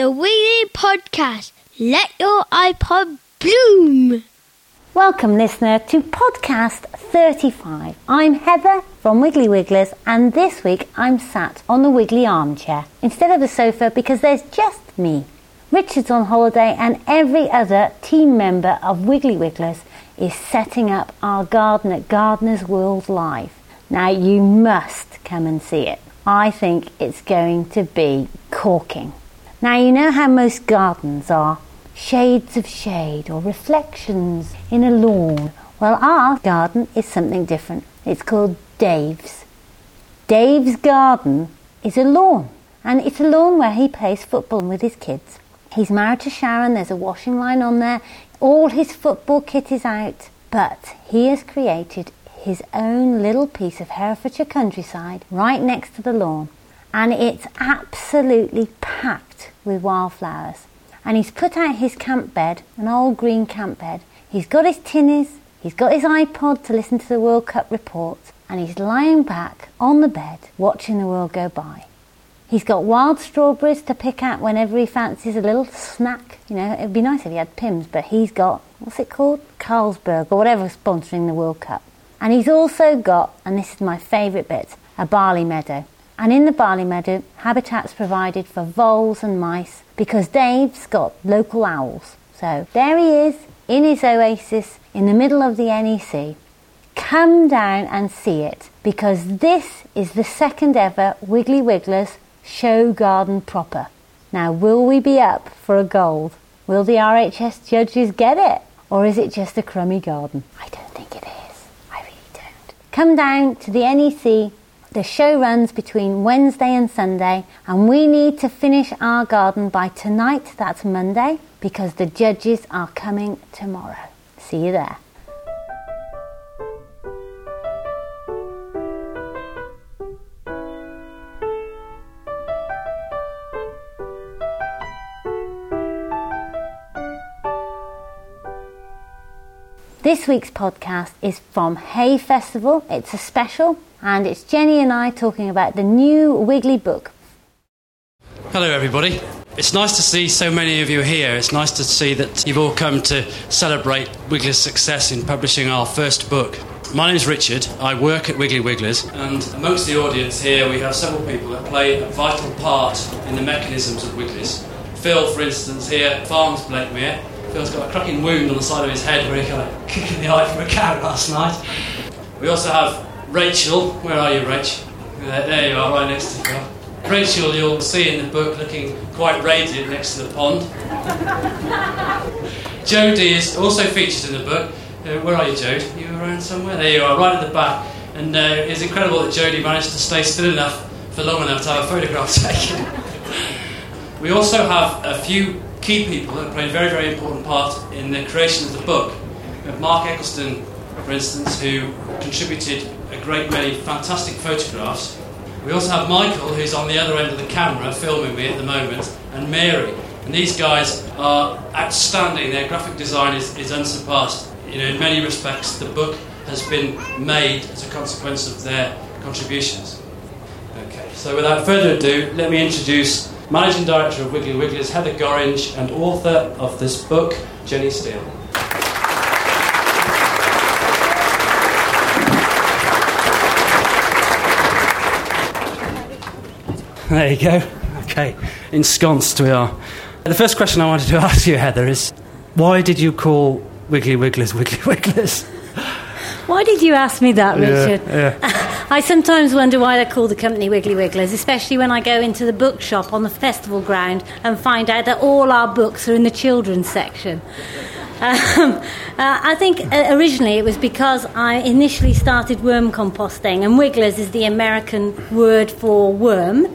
the Wiggly Podcast. Let your iPod bloom. Welcome, listener, to podcast 35. I'm Heather from Wiggly Wigglers, and this week I'm sat on the Wiggly armchair instead of the sofa because there's just me. Richard's on holiday, and every other team member of Wiggly Wigglers is setting up our garden at Gardener's World Live. Now, you must come and see it. I think it's going to be corking. Now, you know how most gardens are shades of shade or reflections in a lawn. Well, our garden is something different. It's called Dave's. Dave's garden is a lawn, and it's a lawn where he plays football with his kids. He's married to Sharon, there's a washing line on there, all his football kit is out, but he has created his own little piece of Herefordshire countryside right next to the lawn, and it's absolutely packed with wildflowers. And he's put out his camp bed, an old green camp bed. He's got his tinnies, he's got his iPod to listen to the World Cup report, and he's lying back on the bed watching the world go by. He's got wild strawberries to pick at whenever he fancies a little snack. You know, it'd be nice if he had Pimm's, but he's got, what's it called? Carlsberg or whatever sponsoring the World Cup. And he's also got, and this is my favourite bit, a barley meadow. And in the barley meadow, habitat's provided for voles and mice because Dave's got local owls. So there he is in his oasis in the middle of the NEC. Come down and see it because this is the second ever Wiggly Wigglers show garden proper. Now, will we be up for a gold? Will the RHS judges get it? Or is it just a crummy garden? I don't think it is. I really don't. Come down to the NEC. The show runs between Wednesday and Sunday, and we need to finish our garden by tonight, that's Monday, because the judges are coming tomorrow. See you there. This week's podcast is from Hay Festival. It's a special, and it's Jenny and I talking about the new Wiggly book. Hello, everybody. It's nice to see so many of you here. It's nice to see that you've all come to celebrate Wiggler's success in publishing our first book. My name is Richard. I work at Wiggly Wigglers, and amongst the audience here, we have several people that play a vital part in the mechanisms of Wigglers. Phil, for instance, here farms Blakemere. Phil's got a cracking wound on the side of his head where he got a kick in the eye from a cow last night. We also have Rachel. Where are you, Rach? There, there you are, right next to you. Rachel, you'll see in the book looking quite radiant next to the pond. Jodie is also featured in the book. Uh, where are you, Jode? You around somewhere? There you are, right at the back. And uh, it's incredible that Jodie managed to stay still enough for long enough to have a photograph taken. we also have a few key people that played a very, very important part in the creation of the book. Mark Eccleston, for instance, who contributed a great many fantastic photographs. We also have Michael, who's on the other end of the camera filming me at the moment, and Mary. And these guys are outstanding. Their graphic design is, is unsurpassed. You know, in many respects, the book has been made as a consequence of their contributions. Okay, so without further ado, let me introduce Managing Director of Wiggly Wigglers, Heather Gorringe, and author of this book, Jenny Steel. There you go. Okay, ensconced we are. The first question I wanted to ask you, Heather, is why did you call Wiggly Wigglers Wiggly Wigglers? Why did you ask me that, Richard? Yeah, yeah. I sometimes wonder why they call the company Wiggly Wigglers, especially when I go into the bookshop on the festival ground and find out that all our books are in the children's section. Um, uh, I think uh, originally it was because I initially started worm composting, and wigglers is the American word for worm.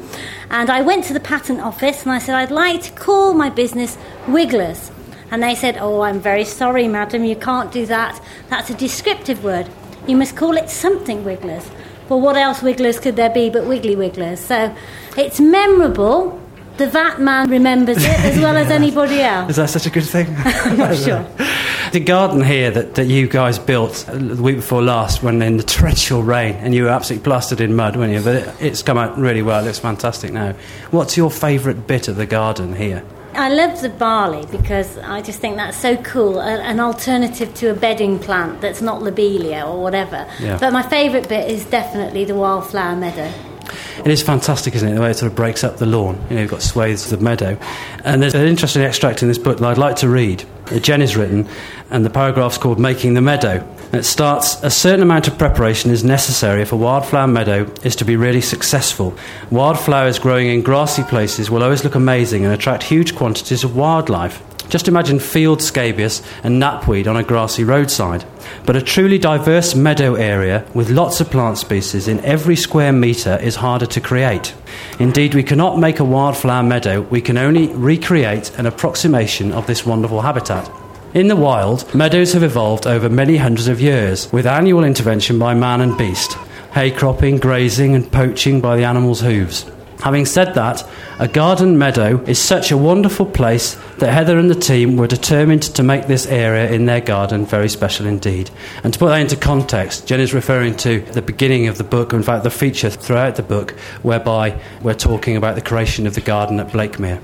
And I went to the patent office and I said, I'd like to call my business Wigglers. And they said, Oh, I'm very sorry, madam, you can't do that. That's a descriptive word. You must call it something Wigglers. Well, what else Wigglers could there be but Wiggly Wigglers? So it's memorable. The VAT man remembers it as well as anybody else. Is that such a good thing? I'm not sure. The garden here that, that you guys built the week before last, when in the torrential rain, and you were absolutely plastered in mud, weren't you? But it, it's come out really well. It looks fantastic now. What's your favourite bit of the garden here? I love the barley because I just think that's so cool. A, an alternative to a bedding plant that's not lobelia or whatever. Yeah. But my favourite bit is definitely the wildflower meadow. It is fantastic, isn't it? The way it sort of breaks up the lawn. You know, you've got swathes of meadow. And there's an interesting extract in this book that I'd like to read. Jen has written, and the paragraph's called Making the Meadow. And it starts A certain amount of preparation is necessary if a wildflower meadow is to be really successful. Wildflowers growing in grassy places will always look amazing and attract huge quantities of wildlife. Just imagine field scabious and knapweed on a grassy roadside. But a truly diverse meadow area with lots of plant species in every square metre is harder to create. Indeed, we cannot make a wildflower meadow, we can only recreate an approximation of this wonderful habitat. In the wild, meadows have evolved over many hundreds of years with annual intervention by man and beast, hay cropping, grazing, and poaching by the animals' hooves. Having said that, a garden meadow is such a wonderful place that Heather and the team were determined to make this area in their garden very special indeed. And to put that into context, Jen is referring to the beginning of the book, in fact, the feature throughout the book, whereby we're talking about the creation of the garden at Blakemere.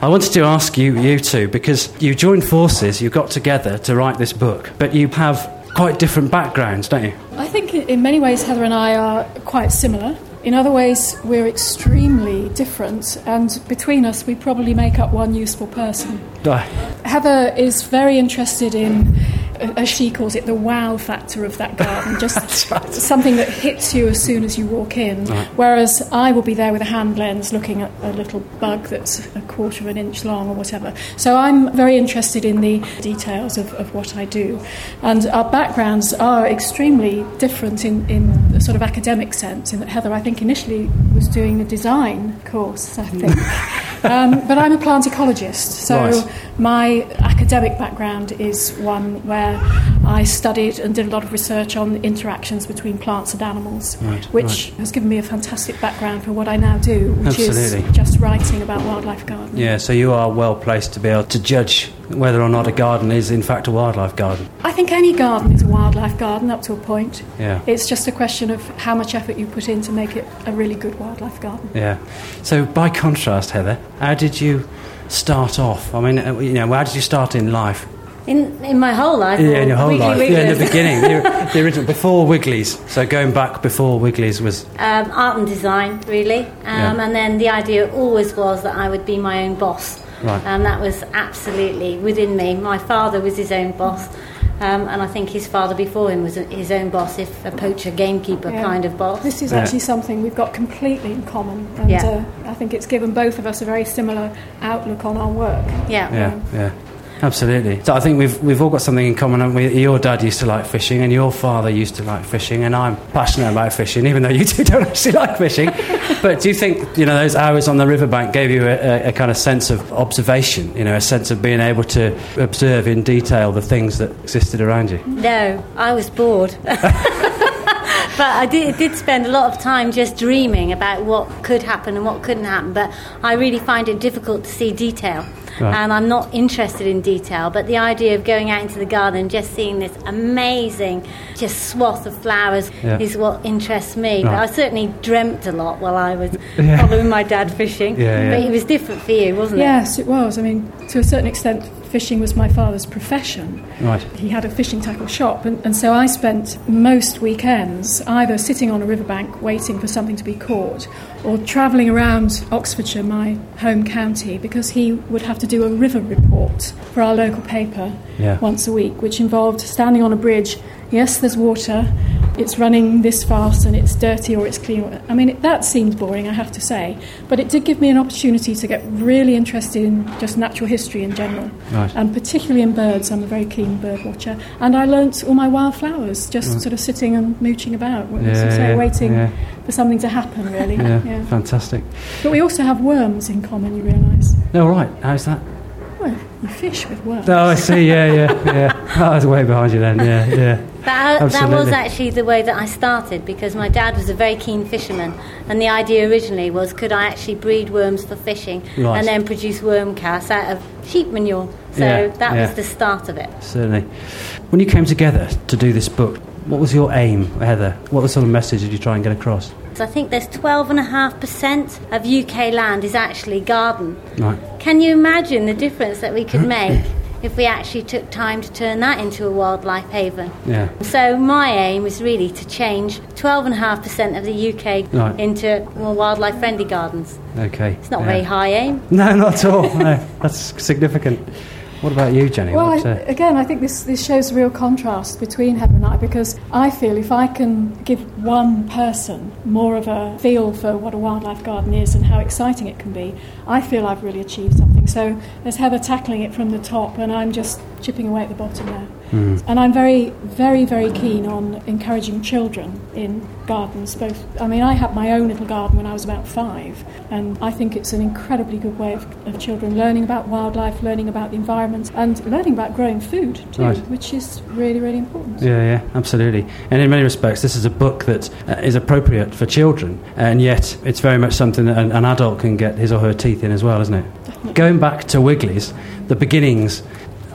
I wanted to ask you, you two, because you joined forces, you got together to write this book, but you have quite different backgrounds, don't you? I think in many ways Heather and I are quite similar. In other ways, we're extremely different, and between us, we probably make up one useful person. Heather is very interested in, as she calls it, the wow factor of that garden, just something that hits you as soon as you walk in. Whereas I will be there with a hand lens looking at a little bug that's a quarter of an inch long or whatever. So I'm very interested in the details of, of what I do. And our backgrounds are extremely different in, in the sort of academic sense, in that Heather, I think, initially was doing a design course, I think. um, but I'm a plant ecologist, so Right. my academic background is one where I studied and did a lot of research on interactions between plants and animals, Right, which has given me a fantastic background for what I now do, which Absolutely. is just writing about wildlife gardening. Yeah, so you are well placed to be able to judge whether or not a garden is in fact a wildlife garden. I think any garden is a wildlife garden up to a point. Yeah. It's just a question of how much effort you put in to make it a really good wildlife garden. Yeah. So by contrast, Heather, how did you start off? I mean, uh, you know, how did you start in life? In, in my whole life? Yeah, in your whole Wiggly life. Yeah, in the beginning, the, the original, before Wiggly's. So going back before Wiggly's was um, art and design, really. Um, Yeah. And then the idea always was that I would be my own boss. Right. And that was absolutely within me. My father was his own boss. Um, and I think his father before him was his own boss, if a poacher, gamekeeper Yeah. kind of boss. This is actually something we've got completely in common, and Yeah. uh, I think it's given both of us a very similar outlook on our work. yeah. yeah, yeah. Absolutely. So I think we've we've all got something in common. we? Your dad used to like fishing, and your father used to like fishing, and I'm passionate about fishing, even though you two don't actually like fishing. but do you think you know those hours on the riverbank gave you a, a, a kind of sense of observation? You know, a sense of being able to observe in detail the things that existed around you. No, I was bored. but I did, did spend a lot of time just dreaming about what could happen and what couldn't happen. But I really find it difficult to see detail. Right. And I'm not interested in detail. But the idea of going out into the garden and just seeing this amazing just swath of flowers Yeah. is what interests me. But I certainly dreamt a lot while I was Yeah. following my dad fishing. Yeah, yeah. But it was different for you, wasn't it? Yes, it was. I mean, to a certain extent, fishing was my father's profession. Right. He had a fishing tackle shop, and, and so I spent most weekends either sitting on a riverbank waiting for something to be caught or travelling around Oxfordshire, my home county, because he would have to do a river report for our local paper Yeah. once a week, which involved standing on a bridge. Yes, there's water, it's running this fast and it's dirty or it's clean. I mean, it, that seemed boring, I have to say, but it did give me an opportunity to get really interested in just natural history in general, Right. and particularly in birds. I'm a very keen bird watcher, and I learnt all my wildflowers just sort of sitting and mooching about, Yeah, say, yeah, waiting yeah. for something to happen, really. Yeah, fantastic. But we also have worms in common, you realise. No, right. How's that? Well, you fish with worms. Oh, I see. Yeah, yeah, yeah. Oh, I was way behind you then. Yeah, yeah. That, that was actually the way that I started because my dad was a very keen fisherman, and the idea originally was could I actually breed worms for fishing Right. and then produce worm cast out of sheep manure? So Yeah, that yeah. was the start of it. Certainly. When you came together to do this book, what was your aim, Heather? What sort of message did you try and get across? So I think there's 12.5% of UK land is actually garden. Right. Can you imagine the difference that we could make if we actually took time to turn that into a wildlife haven? Yeah. So my aim is really to change 12.5% of the UK Right. into more wildlife friendly gardens. Okay. It's not a yeah. very high aim. No, not at all. No, that's significant. What about you, Jenny? Well, What, I, uh, again, I think this, this shows a real contrast between Heather and I because I feel if I can give one person more of a feel for what a wildlife garden is and how exciting it can be, I feel I've really achieved something. So there's Heather tackling it from the top, and I'm just chipping away at the bottom there. And I'm very, very, very keen on encouraging children in gardens. Both, I mean, I had my own little garden when I was about five, and I think it's an incredibly good way of, of children learning about wildlife, learning about the environment, and learning about growing food too, Right. which is really, really important. Yeah, yeah, absolutely. And in many respects, this is a book that uh, is appropriate for children, and yet it's very much something that an, an adult can get his or her teeth in as well, isn't it? Going back to Wiggly's, the beginnings.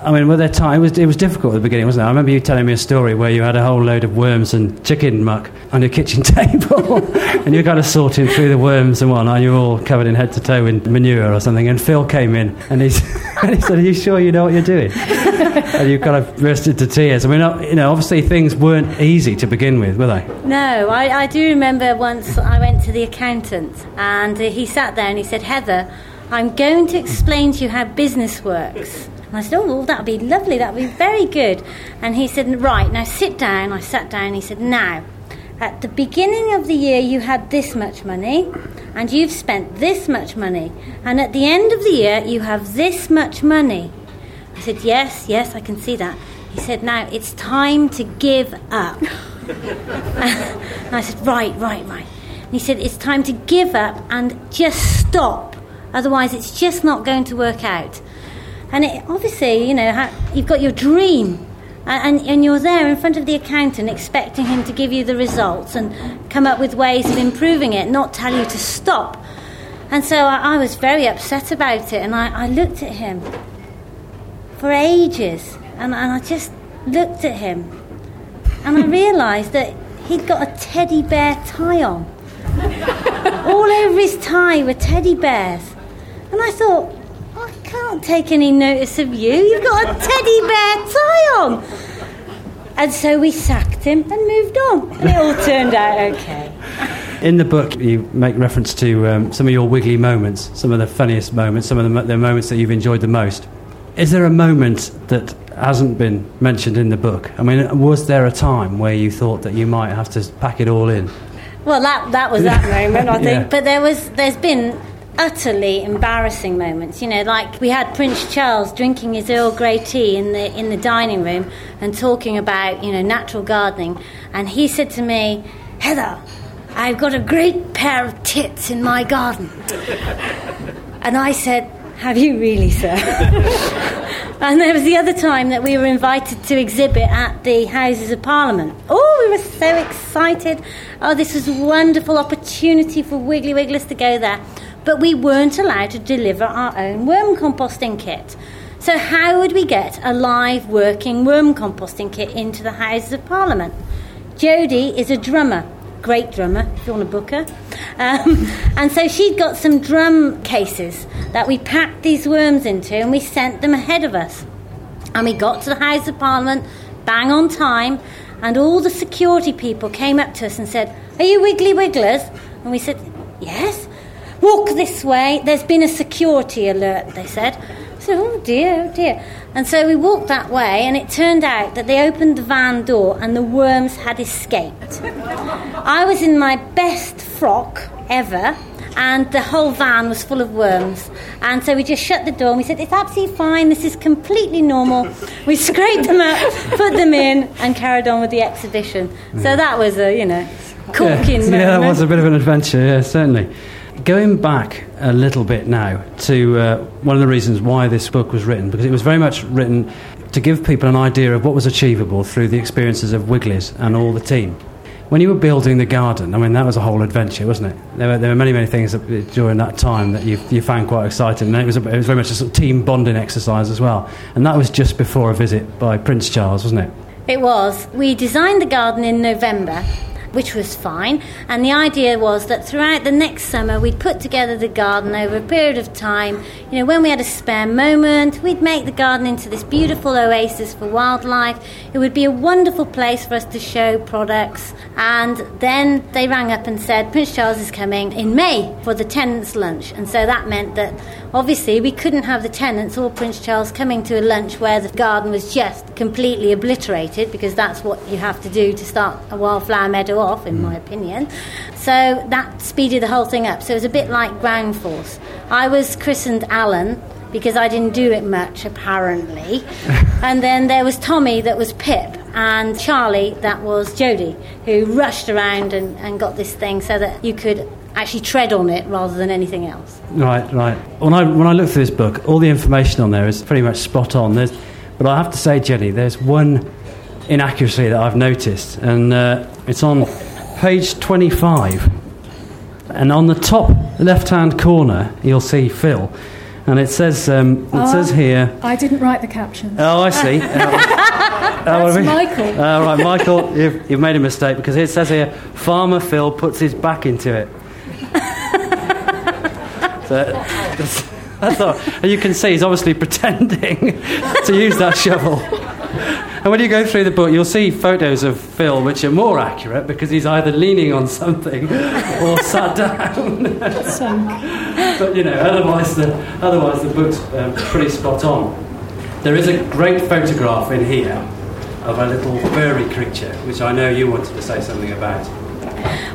I mean, were there time? It was, it was difficult at the beginning, wasn't it? I remember you telling me a story where you had a whole load of worms and chicken muck on your kitchen table, and you were kind of sorting through the worms and whatnot, and you were all covered in head to toe in manure or something. And Phil came in, and, he's, and he said, "Are you sure you know what you're doing?" and you kind of burst into tears. I mean, uh, you know, obviously things weren't easy to begin with, were they? No, I, I do remember once I went to the accountant and he sat there and he said, Heather, I'm going to explain to you how business works. And I said, Oh, well, that would be lovely, that would be very good. And he said, Right, now sit down. I sat down he said, Now, at the beginning of the year, you had this much money, and you've spent this much money. And at the end of the year, you have this much money. I said, Yes, yes, I can see that. He said, Now it's time to give up. and I said, Right, right, right. And he said, It's time to give up and just stop. Otherwise, it's just not going to work out. And it, obviously, you know, you've got your dream. And, and, you're there in front of the accountant expecting him to give you the results and come up with ways of improving it, not tell you to stop. And so I, I was very upset about it, and I, I looked at him for ages, and, and I just looked at him, and I realised that he'd got a teddy bear tie on. All over his tie were teddy bears. And I thought, I can't take any notice of you. You've got a teddy bear tie on. And so we sacked him and moved on. And it all turned out okay. In the book, you make reference to um, some of your wiggly moments, some of the funniest moments, some of the, mo- the moments that you've enjoyed the most. Is there a moment that hasn't been mentioned in the book? I mean, was there a time where you thought that you might have to pack it all in? Well, that that was that moment, I think. Yeah. But there was, there's been utterly embarrassing moments. You know, like we had Prince Charles drinking his Earl Grey tea in the in the dining room and talking about you know natural gardening, and he said to me, Heather, I've got a great pair of tits in my garden, and I said. Have you really, sir? and there was the other time that we were invited to exhibit at the Houses of Parliament. Oh, we were so excited. Oh, this was a wonderful opportunity for Wiggly Wigglers to go there. But we weren't allowed to deliver our own worm composting kit. So, how would we get a live working worm composting kit into the Houses of Parliament? Jodie is a drummer, great drummer, if you want to book her. Um, and so she'd got some drum cases that we packed these worms into and we sent them ahead of us. And we got to the House of Parliament bang on time, and all the security people came up to us and said, Are you Wiggly Wigglers? And we said, Yes. Walk this way. There's been a security alert, they said. I said, Oh dear, oh dear. And so we walked that way, and it turned out that they opened the van door and the worms had escaped. I was in my best frock ever, and the whole van was full of worms. And so we just shut the door and we said, It's absolutely fine, this is completely normal. We scraped them up, put them in, and carried on with the exhibition. So that was a, you know, corking yeah, moment. yeah, that was a bit of an adventure, yeah, certainly. Going back a little bit now to uh, one of the reasons why this book was written, because it was very much written to give people an idea of what was achievable through the experiences of Wiggles and all the team. When you were building the garden, I mean, that was a whole adventure, wasn't it? There were, there were many, many things that, during that time that you, you found quite exciting. And it was, a, it was very much a sort of team bonding exercise as well. And that was just before a visit by Prince Charles, wasn't it? It was. We designed the garden in November which was fine. And the idea was that throughout the next summer, we'd put together the garden over a period of time. You know, when we had a spare moment, we'd make the garden into this beautiful oasis for wildlife. It would be a wonderful place for us to show products. And then they rang up and said, Prince Charles is coming in May for the tenants' lunch. And so that meant that obviously we couldn't have the tenants or Prince Charles coming to a lunch where the garden was just completely obliterated because that's what you have to do to start a wildflower meadow off, in my mm. opinion. So that speeded the whole thing up. So it was a bit like ground force. I was christened Alan because I didn't do it much, apparently. and then there was Tommy that was Pip, and Charlie that was Jodie, who rushed around and, and got this thing so that you could actually tread on it rather than anything else. Right, right. When I, when I look through this book, all the information on there is pretty much spot on. There's, but I have to say, Jenny, there's one inaccuracy that I've noticed, and uh, it's on page 25. And on the top left hand corner, you'll see Phil. And it says, um, it Ah. says here, I didn't write the captions. oh, I see. That's oh, Michael. Uh, right, Michael, you've, you've made a mistake because it says here, Farmer Phil puts his back into it. That's all. And you can see he's obviously pretending to use that shovel. And when you go through the book, you'll see photos of Phil which are more accurate because he's either leaning on something or sat down. But you know, otherwise the otherwise the book's um, pretty spot on. There is a great photograph in here of a little furry creature, which I know you wanted to say something about.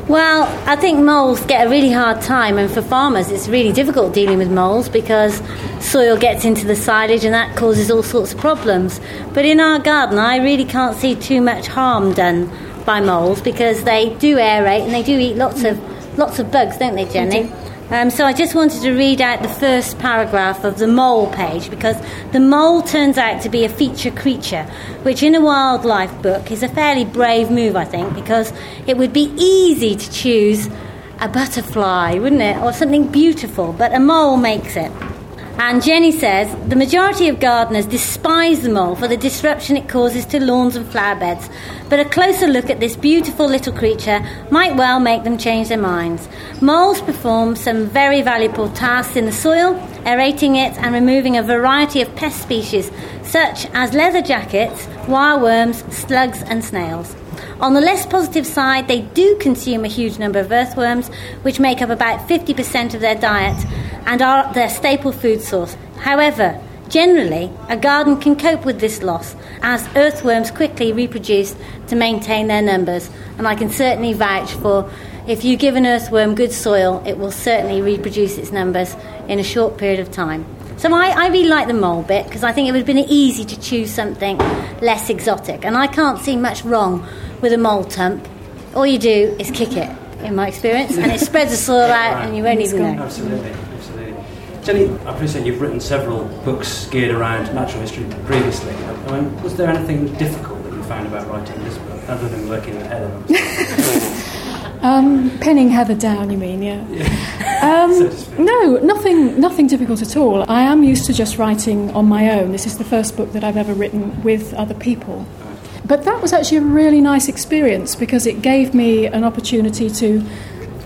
Well, I think moles get a really hard time, and for farmers, it's really difficult dealing with moles because soil gets into the silage and that causes all sorts of problems. But in our garden, I really can't see too much harm done by moles because they do aerate and they do eat lots of lots of bugs, don't they, Jenny? Um, so I just wanted to read out the first paragraph of the mole page because the mole turns out to be a feature creature, which in a wildlife book is a fairly brave move, I think, because it would be easy to choose a butterfly, wouldn't it, or something beautiful, but a mole makes it. And Jenny says the majority of gardeners despise the mole for the disruption it causes to lawns and flower beds, but a closer look at this beautiful little creature might well make them change their minds. Moles perform some very valuable tasks in the soil, aerating it and removing a variety of pest species such as leather jackets, wireworms, slugs, and snails. On the less positive side, they do consume a huge number of earthworms, which make up about 50% of their diet and are their staple food source. However, generally, a garden can cope with this loss as earthworms quickly reproduce to maintain their numbers. And I can certainly vouch for if you give an earthworm good soil, it will certainly reproduce its numbers in a short period of time. So I, I really like the mole bit because I think it would have been easy to choose something less exotic. And I can't see much wrong with a mole tump. All you do is kick it, in my experience, and it spreads the soil out and you won't even know. Absolutely, absolutely. Jenny, I appreciate you've written several books geared around natural history previously. I mean, was there anything difficult that you found about writing this book, other than working with Heather? Um, pinning Heather down, you mean, yeah? Um, So no, nothing, nothing difficult at all. I am used to just writing on my own. This is the first book that I've ever written with other people. But that was actually a really nice experience because it gave me an opportunity to,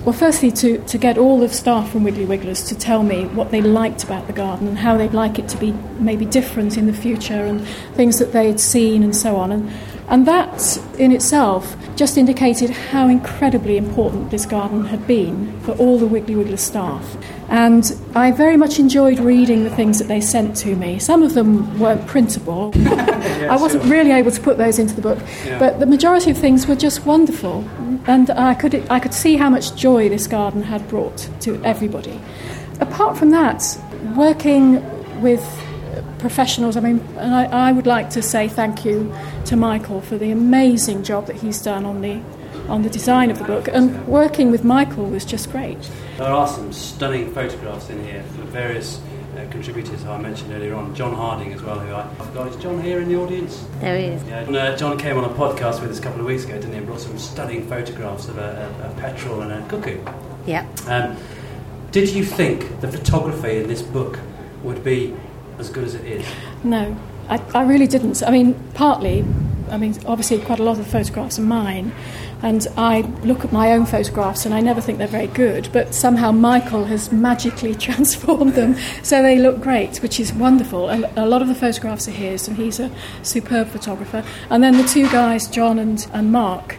well, firstly, to, to get all the staff from Wiggly Wigglers to tell me what they liked about the garden and how they'd like it to be maybe different in the future and things that they'd seen and so on. And, and that in itself just indicated how incredibly important this garden had been for all the Wiggly Wiggler staff. And I very much enjoyed reading the things that they sent to me. Some of them weren't printable. I wasn't really able to put those into the book, but the majority of things were just wonderful. And I could, I could see how much joy this garden had brought to everybody. Apart from that, working with professionals, I mean, and I, I would like to say thank you to Michael for the amazing job that he's done on the on the design of the book. And working with Michael was just great. There are some stunning photographs in here from various uh, contributors who I mentioned earlier on. John Harding as well, who I, I've got. Is John here in the audience? There he is. Yeah. And, uh, John came on a podcast with us a couple of weeks ago, didn't he? And brought some stunning photographs of a, a, a petrel and a cuckoo. Yeah. Um, did you think the photography in this book would be as good as it is? No, I, I really didn't. I mean, partly, I mean, obviously, quite a lot of the photographs are mine, and I look at my own photographs and I never think they're very good, but somehow Michael has magically transformed them so they look great, which is wonderful. And a lot of the photographs are his, and he's a superb photographer. And then the two guys, John and, and Mark,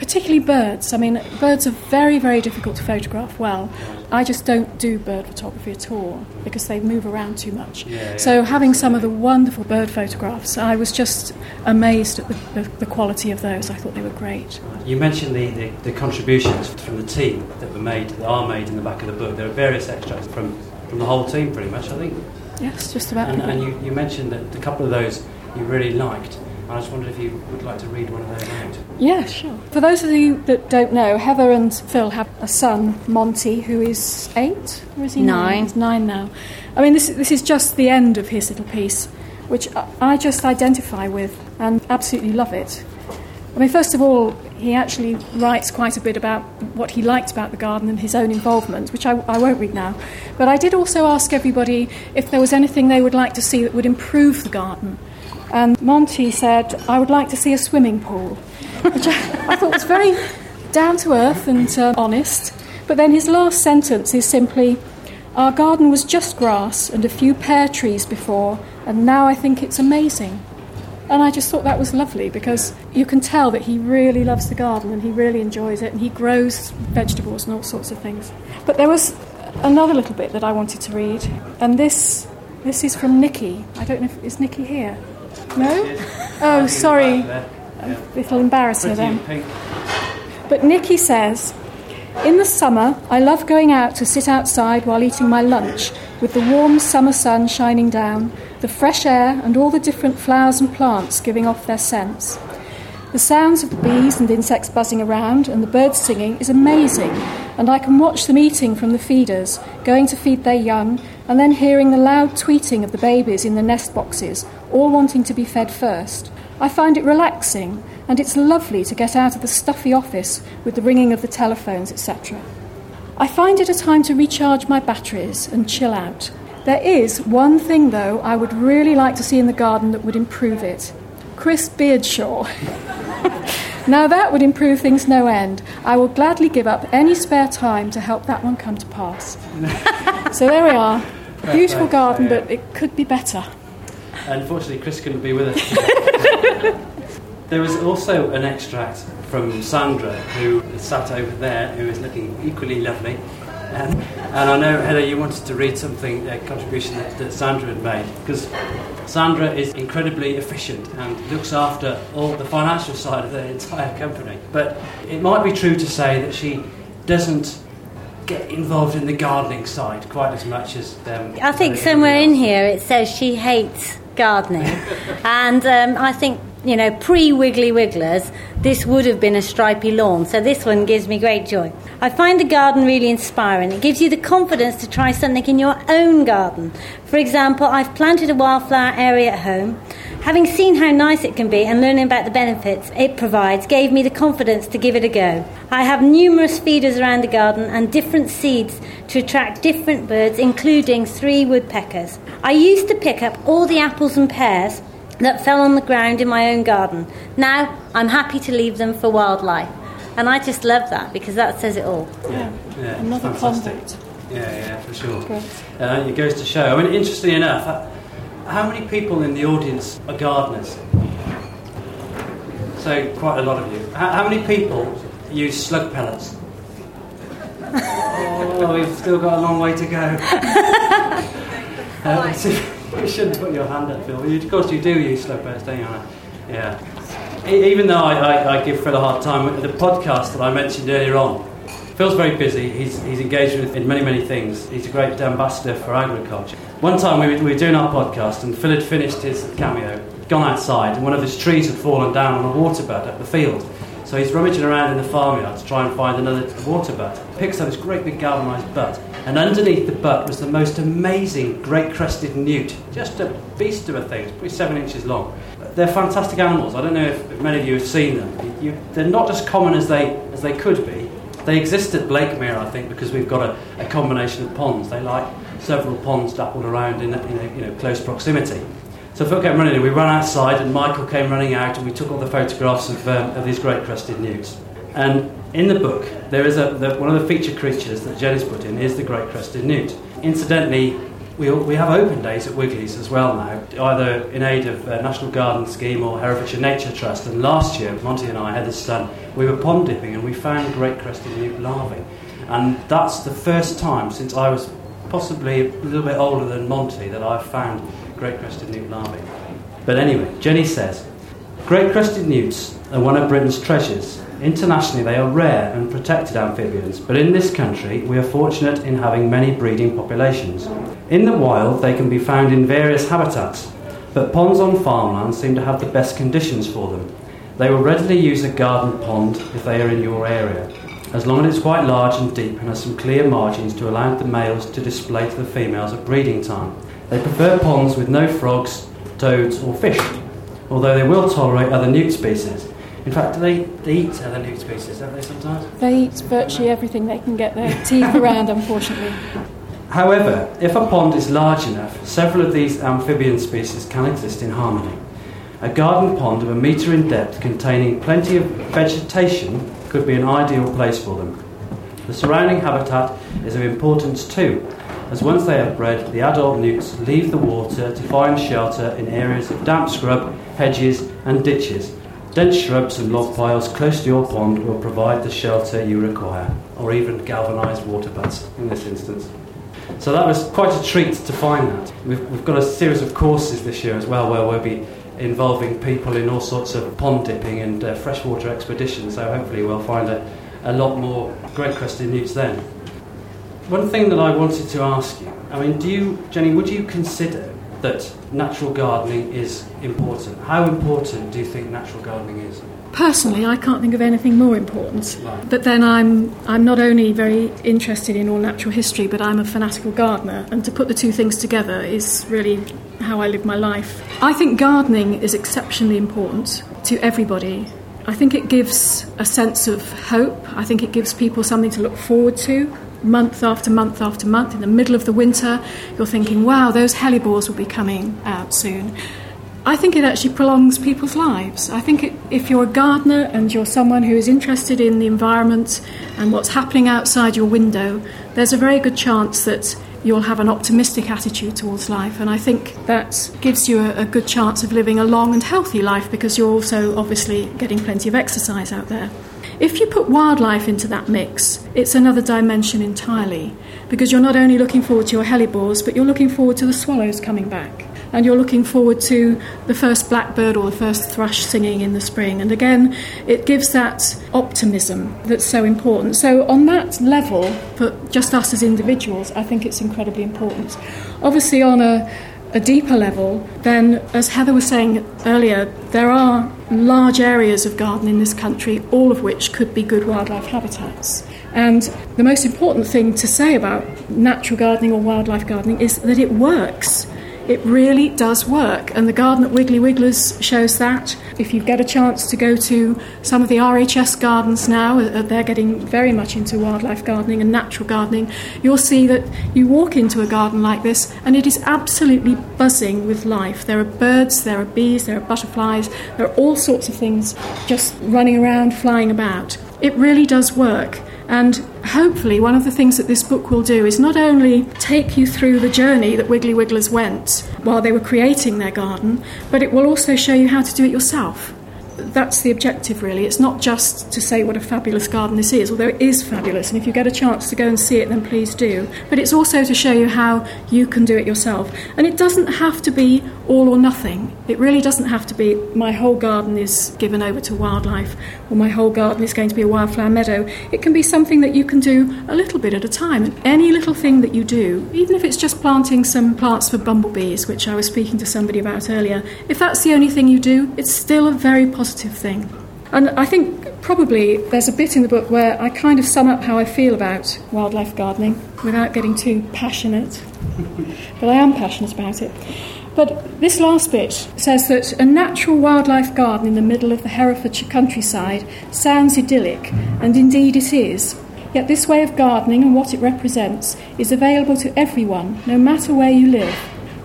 particularly birds. I mean, birds are very, very difficult to photograph well. I just don't do bird photography at all because they move around too much. Yeah, yeah. So, having some of the wonderful bird photographs, I was just amazed at the, the, the quality of those. I thought they were great. You mentioned the, the, the contributions from the team that were made, that are made in the back of the book. There are various extracts from, from the whole team, pretty much, I think. Yes, just about. And, and you, you mentioned that a couple of those you really liked. I just wondered if you would like to read one of those out. Yeah, sure. For those of you that don't know, Heather and Phil have a son, Monty, who is eight, or is he Nine. He's nine now. I mean, this this is just the end of his little piece, which I- I just identify with and absolutely love it. I mean, first of all, he actually writes quite a bit about what he liked about the garden and his own involvement, which I, I won't read now. But I did also ask everybody if there was anything they would like to see that would improve the garden. And Monty said, I would like to see a swimming pool, which I, I thought was very down to earth and uh, honest. But then his last sentence is simply, Our garden was just grass and a few pear trees before, and now I think it's amazing. And I just thought that was lovely because you can tell that he really loves the garden and he really enjoys it and he grows vegetables and all sorts of things. But there was another little bit that I wanted to read, and this this is from Nikki. I don't know if is Nikki here. No? Oh, sorry. A little embarrass her Pretty in then. But Nikki says, In the summer, I love going out to sit outside while eating my lunch with the warm summer sun shining down, the fresh air, and all the different flowers and plants giving off their scents. The sounds of the bees and insects buzzing around and the birds singing is amazing, and I can watch them eating from the feeders, going to feed their young, and then hearing the loud tweeting of the babies in the nest boxes, all wanting to be fed first. I find it relaxing, and it's lovely to get out of the stuffy office with the ringing of the telephones, etc. I find it a time to recharge my batteries and chill out. There is one thing, though, I would really like to see in the garden that would improve it Chris Beardshaw. now, that would improve things no end. I will gladly give up any spare time to help that one come to pass. so, there we are. Beautiful garden, but it could be better. Unfortunately, Chris couldn't be with us. there was also an extract from Sandra, who sat over there, who is looking equally lovely. And, and I know, Heather, you wanted to read something, a contribution that, that Sandra had made, because Sandra is incredibly efficient and looks after all the financial side of the entire company. But it might be true to say that she doesn't get involved in the gardening side quite as much as um, I think everybody somewhere in here it says she hates gardening. and um, I think, you know, pre Wiggly Wigglers, this would have been a stripy lawn. So this one gives me great joy. I find the garden really inspiring. It gives you the confidence to try something in your own garden. For example, I've planted a wildflower area at home. Having seen how nice it can be and learning about the benefits it provides gave me the confidence to give it a go. I have numerous feeders around the garden and different seeds to attract different birds, including three woodpeckers. I used to pick up all the apples and pears that fell on the ground in my own garden. Now I'm happy to leave them for wildlife. And I just love that because that says it all. Yeah. Yeah, Another fantastic. Yeah, yeah, for sure. Uh, it goes to show. I mean, interestingly enough, uh, how many people in the audience are gardeners? So, quite a lot of you. How, how many people use slug pellets? oh, we've still got a long way to go. Uh, so you shouldn't put your hand up, Phil. Of course, you do use pellets, don't you? Yeah. Even though I, I, I give Phil a hard time, the podcast that I mentioned earlier on, Phil's very busy. He's, he's engaged with, in many, many things. He's a great ambassador for agriculture. One time we were, we were doing our podcast, and Phil had finished his cameo, gone outside, and one of his trees had fallen down on a water butt at the field. So he's rummaging around in the farmyard to try and find another water butt. Picks up this great big galvanised butt, and underneath the butt was the most amazing great crested newt. Just a beast of a thing, it's probably seven inches long. They're fantastic animals. I don't know if, if many of you have seen them. You, they're not as common as they, as they could be. They exist at Blakemere, I think, because we've got a, a combination of ponds. They like several ponds dappled around in, in a, you know, close proximity. So Phil came running in, we ran outside, and Michael came running out, and we took all the photographs of, um, of these great crested newts. And in the book, there is a, the, one of the feature creatures that Jenny's put in is the great crested newt. Incidentally, we, we have open days at Wiggly's as well now, either in aid of uh, National Garden Scheme or Herefordshire Nature Trust. And last year, Monty and I, Heather's son, we were pond dipping and we found great crested newt larvae. And that's the first time since I was possibly a little bit older than Monty that I've found great crested newt larvae. But anyway, Jenny says, Great crested newts are one of Britain's treasures. Internationally, they are rare and protected amphibians, but in this country, we are fortunate in having many breeding populations. In the wild, they can be found in various habitats, but ponds on farmland seem to have the best conditions for them. They will readily use a garden pond if they are in your area, as long as it's quite large and deep and has some clear margins to allow the males to display to the females at breeding time. They prefer ponds with no frogs, toads, or fish, although they will tolerate other newt species. In fact, do they, they eat other newt species, don't they sometimes? They eat virtually everything they can get their teeth around, unfortunately. However, if a pond is large enough, several of these amphibian species can exist in harmony. A garden pond of a metre in depth containing plenty of vegetation could be an ideal place for them. The surrounding habitat is of importance too, as once they have bred, the adult newts leave the water to find shelter in areas of damp scrub, hedges, and ditches. Dense shrubs and log piles close to your pond will provide the shelter you require, or even galvanised water butts in this instance. So that was quite a treat to find that. We've, we've got a series of courses this year as well where we'll be involving people in all sorts of pond dipping and uh, freshwater expeditions, so hopefully we'll find a, a lot more great crested newts then. One thing that I wanted to ask you, I mean, do you, Jenny, would you consider that natural gardening is important? How important do you think natural gardening is? Personally, I can't think of anything more important. But then I'm, I'm not only very interested in all natural history, but I'm a fanatical gardener. And to put the two things together is really how I live my life. I think gardening is exceptionally important to everybody. I think it gives a sense of hope. I think it gives people something to look forward to month after month after month. In the middle of the winter, you're thinking, wow, those hellebores will be coming out soon. I think it actually prolongs people's lives. I think it, if you're a gardener and you're someone who is interested in the environment and what's happening outside your window, there's a very good chance that you'll have an optimistic attitude towards life. And I think that gives you a, a good chance of living a long and healthy life because you're also obviously getting plenty of exercise out there. If you put wildlife into that mix, it's another dimension entirely because you're not only looking forward to your hellebores, but you're looking forward to the swallows coming back. And you're looking forward to the first blackbird or the first thrush singing in the spring. And again, it gives that optimism that's so important. So, on that level, for just us as individuals, I think it's incredibly important. Obviously, on a a deeper level, then, as Heather was saying earlier, there are large areas of garden in this country, all of which could be good wildlife habitats. And the most important thing to say about natural gardening or wildlife gardening is that it works. It really does work, and the garden at Wiggly Wigglers shows that. If you get a chance to go to some of the RHS gardens now, uh, they're getting very much into wildlife gardening and natural gardening, you'll see that you walk into a garden like this and it is absolutely buzzing with life. There are birds, there are bees, there are butterflies, there are all sorts of things just running around, flying about. It really does work. And hopefully, one of the things that this book will do is not only take you through the journey that Wiggly Wigglers went while they were creating their garden, but it will also show you how to do it yourself that's the objective, really. It's not just to say what a fabulous garden this is, although it is fabulous, and if you get a chance to go and see it, then please do. But it's also to show you how you can do it yourself. And it doesn't have to be all or nothing. It really doesn't have to be my whole garden is given over to wildlife, or my whole garden is going to be a wildflower meadow. It can be something that you can do a little bit at a time. And any little thing that you do, even if it's just planting some plants for bumblebees, which I was speaking to somebody about earlier, if that's the only thing you do, it's still a very positive positive thing. And I think probably there's a bit in the book where I kind of sum up how I feel about wildlife gardening without getting too passionate. but I am passionate about it. But this last bit says that a natural wildlife garden in the middle of the Herefordshire countryside sounds idyllic, and indeed it is. Yet this way of gardening and what it represents is available to everyone, no matter where you live.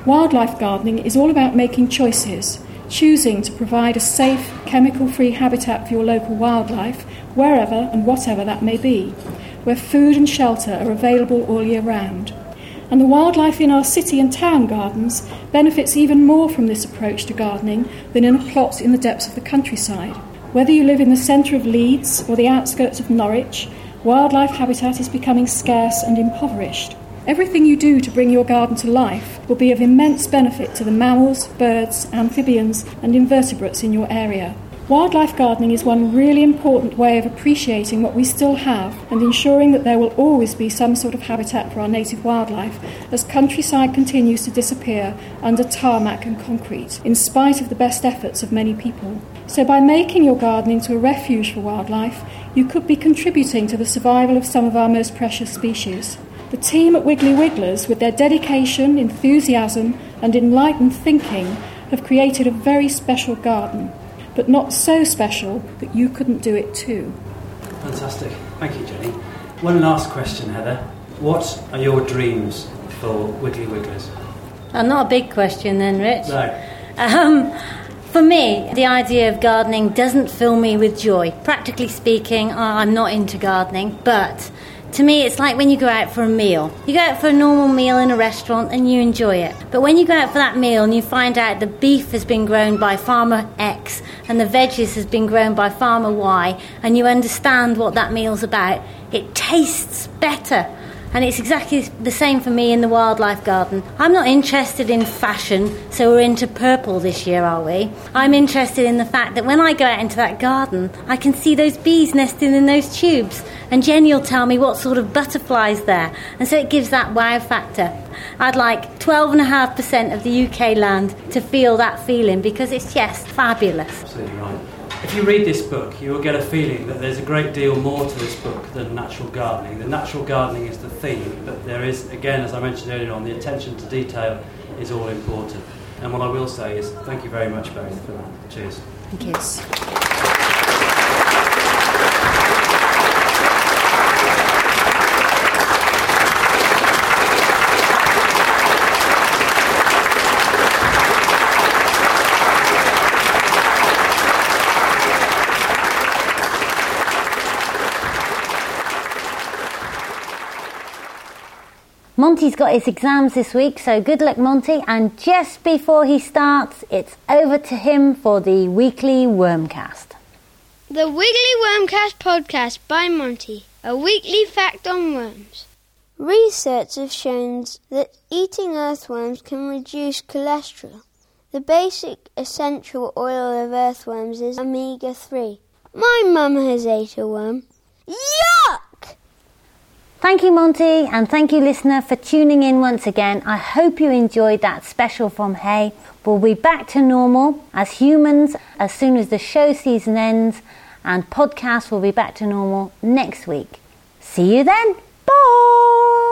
Wildlife gardening is all about making choices, choosing to provide a safe, chemical free habitat for your local wildlife, wherever and whatever that may be, where food and shelter are available all year round. And the wildlife in our city and town gardens benefits even more from this approach to gardening than in a plot in the depths of the countryside. Whether you live in the centre of Leeds or the outskirts of Norwich, wildlife habitat is becoming scarce and impoverished. Everything you do to bring your garden to life will be of immense benefit to the mammals, birds, amphibians, and invertebrates in your area. Wildlife gardening is one really important way of appreciating what we still have and ensuring that there will always be some sort of habitat for our native wildlife as countryside continues to disappear under tarmac and concrete, in spite of the best efforts of many people. So, by making your garden into a refuge for wildlife, you could be contributing to the survival of some of our most precious species. The team at Wiggly Wigglers, with their dedication, enthusiasm, and enlightened thinking, have created a very special garden but not so special that you couldn't do it too. Fantastic. Thank you, Jenny. One last question, Heather. What are your dreams for Wiggly Wigglers? Uh, not a big question then, Rich. No. Um, for me, the idea of gardening doesn't fill me with joy. Practically speaking, I'm not into gardening, but to me, it's like when you go out for a meal. You go out for a normal meal in a restaurant and you enjoy it. But when you go out for that meal and you find out the beef has been grown by farmer X and the veggies has been grown by farmer Y and you understand what that meal's about, it tastes better and it's exactly the same for me in the wildlife garden. I'm not interested in fashion, so we're into purple this year, are we? I'm interested in the fact that when I go out into that garden, I can see those bees nesting in those tubes, and Jenny will tell me what sort of butterflies there, and so it gives that wow factor. I'd like 12.5% of the UK land to feel that feeling because it's just fabulous. Absolutely right. If you read this book, you will get a feeling that there's a great deal more to this book than natural gardening. The natural gardening is the theme, but there is, again, as I mentioned earlier on, the attention to detail is all important. And what I will say is thank you very much, both, for that. Cheers. Thank you. Monty's got his exams this week, so good luck, Monty. And just before he starts, it's over to him for the weekly Wormcast. The Wiggly Wormcast podcast by Monty, a weekly fact on worms. Research has shown that eating earthworms can reduce cholesterol. The basic essential oil of earthworms is omega 3. My mum has ate a worm. Yuck! Thank you, Monty, and thank you, listener, for tuning in once again. I hope you enjoyed that special from Hay. We'll be back to normal as humans as soon as the show season ends, and podcast will be back to normal next week. See you then. Bye.